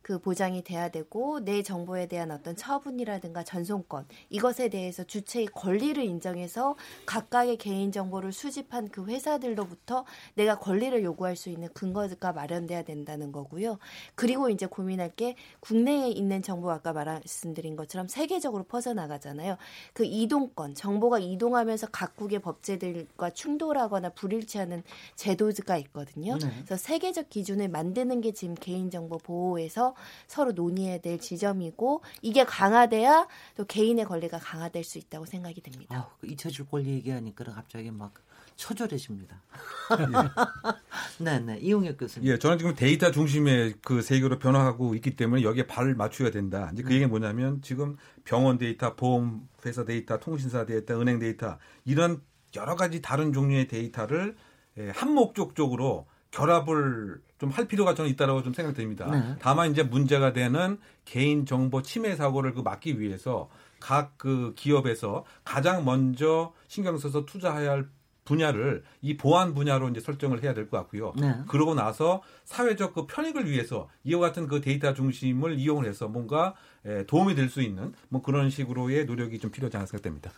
그 보장이 돼야 되고 내 정보에 대한 어떤 처분이라든가 전송권 이것에 대해서 주체의 권리를 인정해서 각각의 개인 정보를 수집한 그 회사들로부터 내가 권리를 요구할 수 있는 근거가 마련돼야 된다는 거고요. 그리고 이제 고민할 게 국내에 있는 정보 아까 말씀드린 것처럼 세계적으로 퍼져 나가잖아요. 그 이동권 정보가 이동하면서 각국의 법제들과 충돌하거나 불일치하는 제도가 있거든요. 네. 그래서 세계적 기준을 만드는 게 지금 개인정보 보호에서 서로 논의해야 될 지점이고 이게 강화돼야 또 개인의 권리가 강화될 수 있다고 생각이 됩니다. 아, 그 잊혀질 권리 얘기하니까 갑자기 막 처절해집니다. *laughs* 네 네. 이용혁 교수님. 예, 저는 지금 데이터 중심의 그 세계로 변화하고 있기 때문에 여기에 발을 맞춰야 된다. 이제 그 얘기는 뭐냐면 지금 병원 데이터, 보험 회사 데이터, 통신사 데이터, 은행 데이터 이런 여러 가지 다른 종류의 데이터를 예, 한 목적적으로 결합을 좀 할 필요가 저는 있다라고 좀 생각됩니다. 네. 다만 이제 문제가 되는 개인 정보 침해 사고를 그 막기 위해서 각 그 기업에서 가장 먼저 신경 써서 투자해야 할 분야를 이 보안 분야로 이제 설정을 해야 될 것 같고요. 네. 그러고 나서 사회적 그 편익을 위해서 이와 같은 그 데이터 중심을 이용을 해서 뭔가 에, 도움이 될 수 있는 뭐 그런 식으로의 노력이 좀 필요하지 않을까 생각됩니다.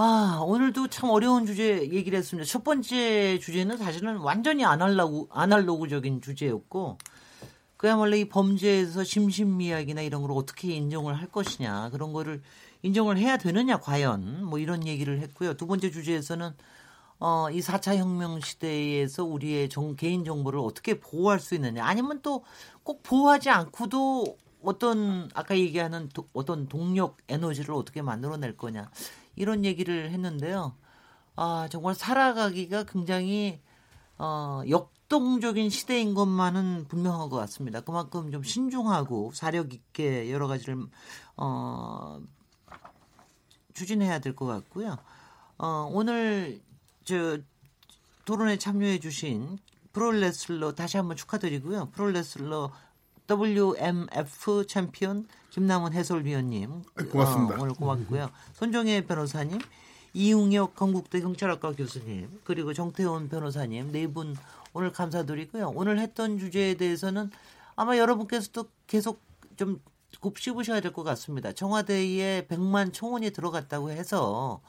아, 오늘도 참 어려운 주제 얘기를 했습니다. 첫 번째 주제는 사실은 완전히 아날로그, 아날로그적인 주제였고, 그야말로 이 범죄에서 심신미약이나 이런 걸 어떻게 인정을 할 것이냐, 그런 거를 인정을 해야 되느냐, 과연, 뭐 이런 얘기를 했고요. 두 번째 주제에서는, 어, 이 4차 혁명 시대에서 우리의 정, 개인 정보를 어떻게 보호할 수 있느냐, 아니면 또 꼭 보호하지 않고도 어떤, 아까 얘기하는 도- 어떤 동력, 에너지를 어떻게 만들어낼 거냐, 이런 얘기를 했는데요. 아, 정말 살아가기가 굉장히 어, 역동적인 시대인 것만은 분명한 것 같습니다. 그만큼 좀 신중하고 사력 있게 여러 가지를 어, 추진해야 될 것 같고요. 어, 오늘 저 토론에 참여해 주신 프로레슬러 다시 한번 축하드리고요. 프로레슬러 WMF 챔피언 김남은 해설위원님 고맙습니다. 어, 오늘 고맙고요. 손정혜 변호사님, 이웅혁 건국대 경찰학과 교수님 그리고 정태원 변호사님 네 분 오늘 감사드리고요. 오늘 했던 주제에 대해서는 아마 여러분께서도 계속 좀 곱씹으셔야 될 것 같습니다. 청와대에 100만 총원이 들어갔다고 해서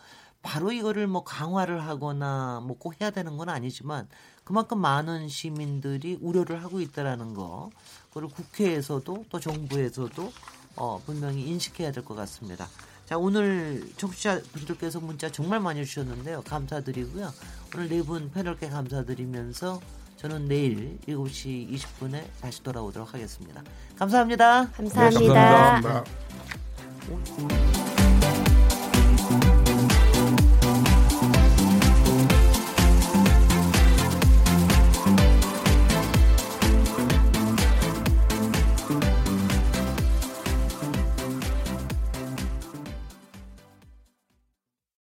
바로 이거를 뭐 강화를 하거나 뭐 꼭 해야 되는 건 아니지만 그만큼 많은 시민들이 우려를 하고 있다라는 거 그걸 국회에서도 또 정부에서도 어, 분명히 인식해야 될 것 같습니다. 자 오늘 청취자분들께서 문자 정말 많이 주셨는데요. 감사드리고요. 오늘 네 분 패널께 감사드리면서 저는 내일 7시 20분에 다시 돌아오도록 하겠습니다. 감사합니다. 감사합니다. 감사합니다.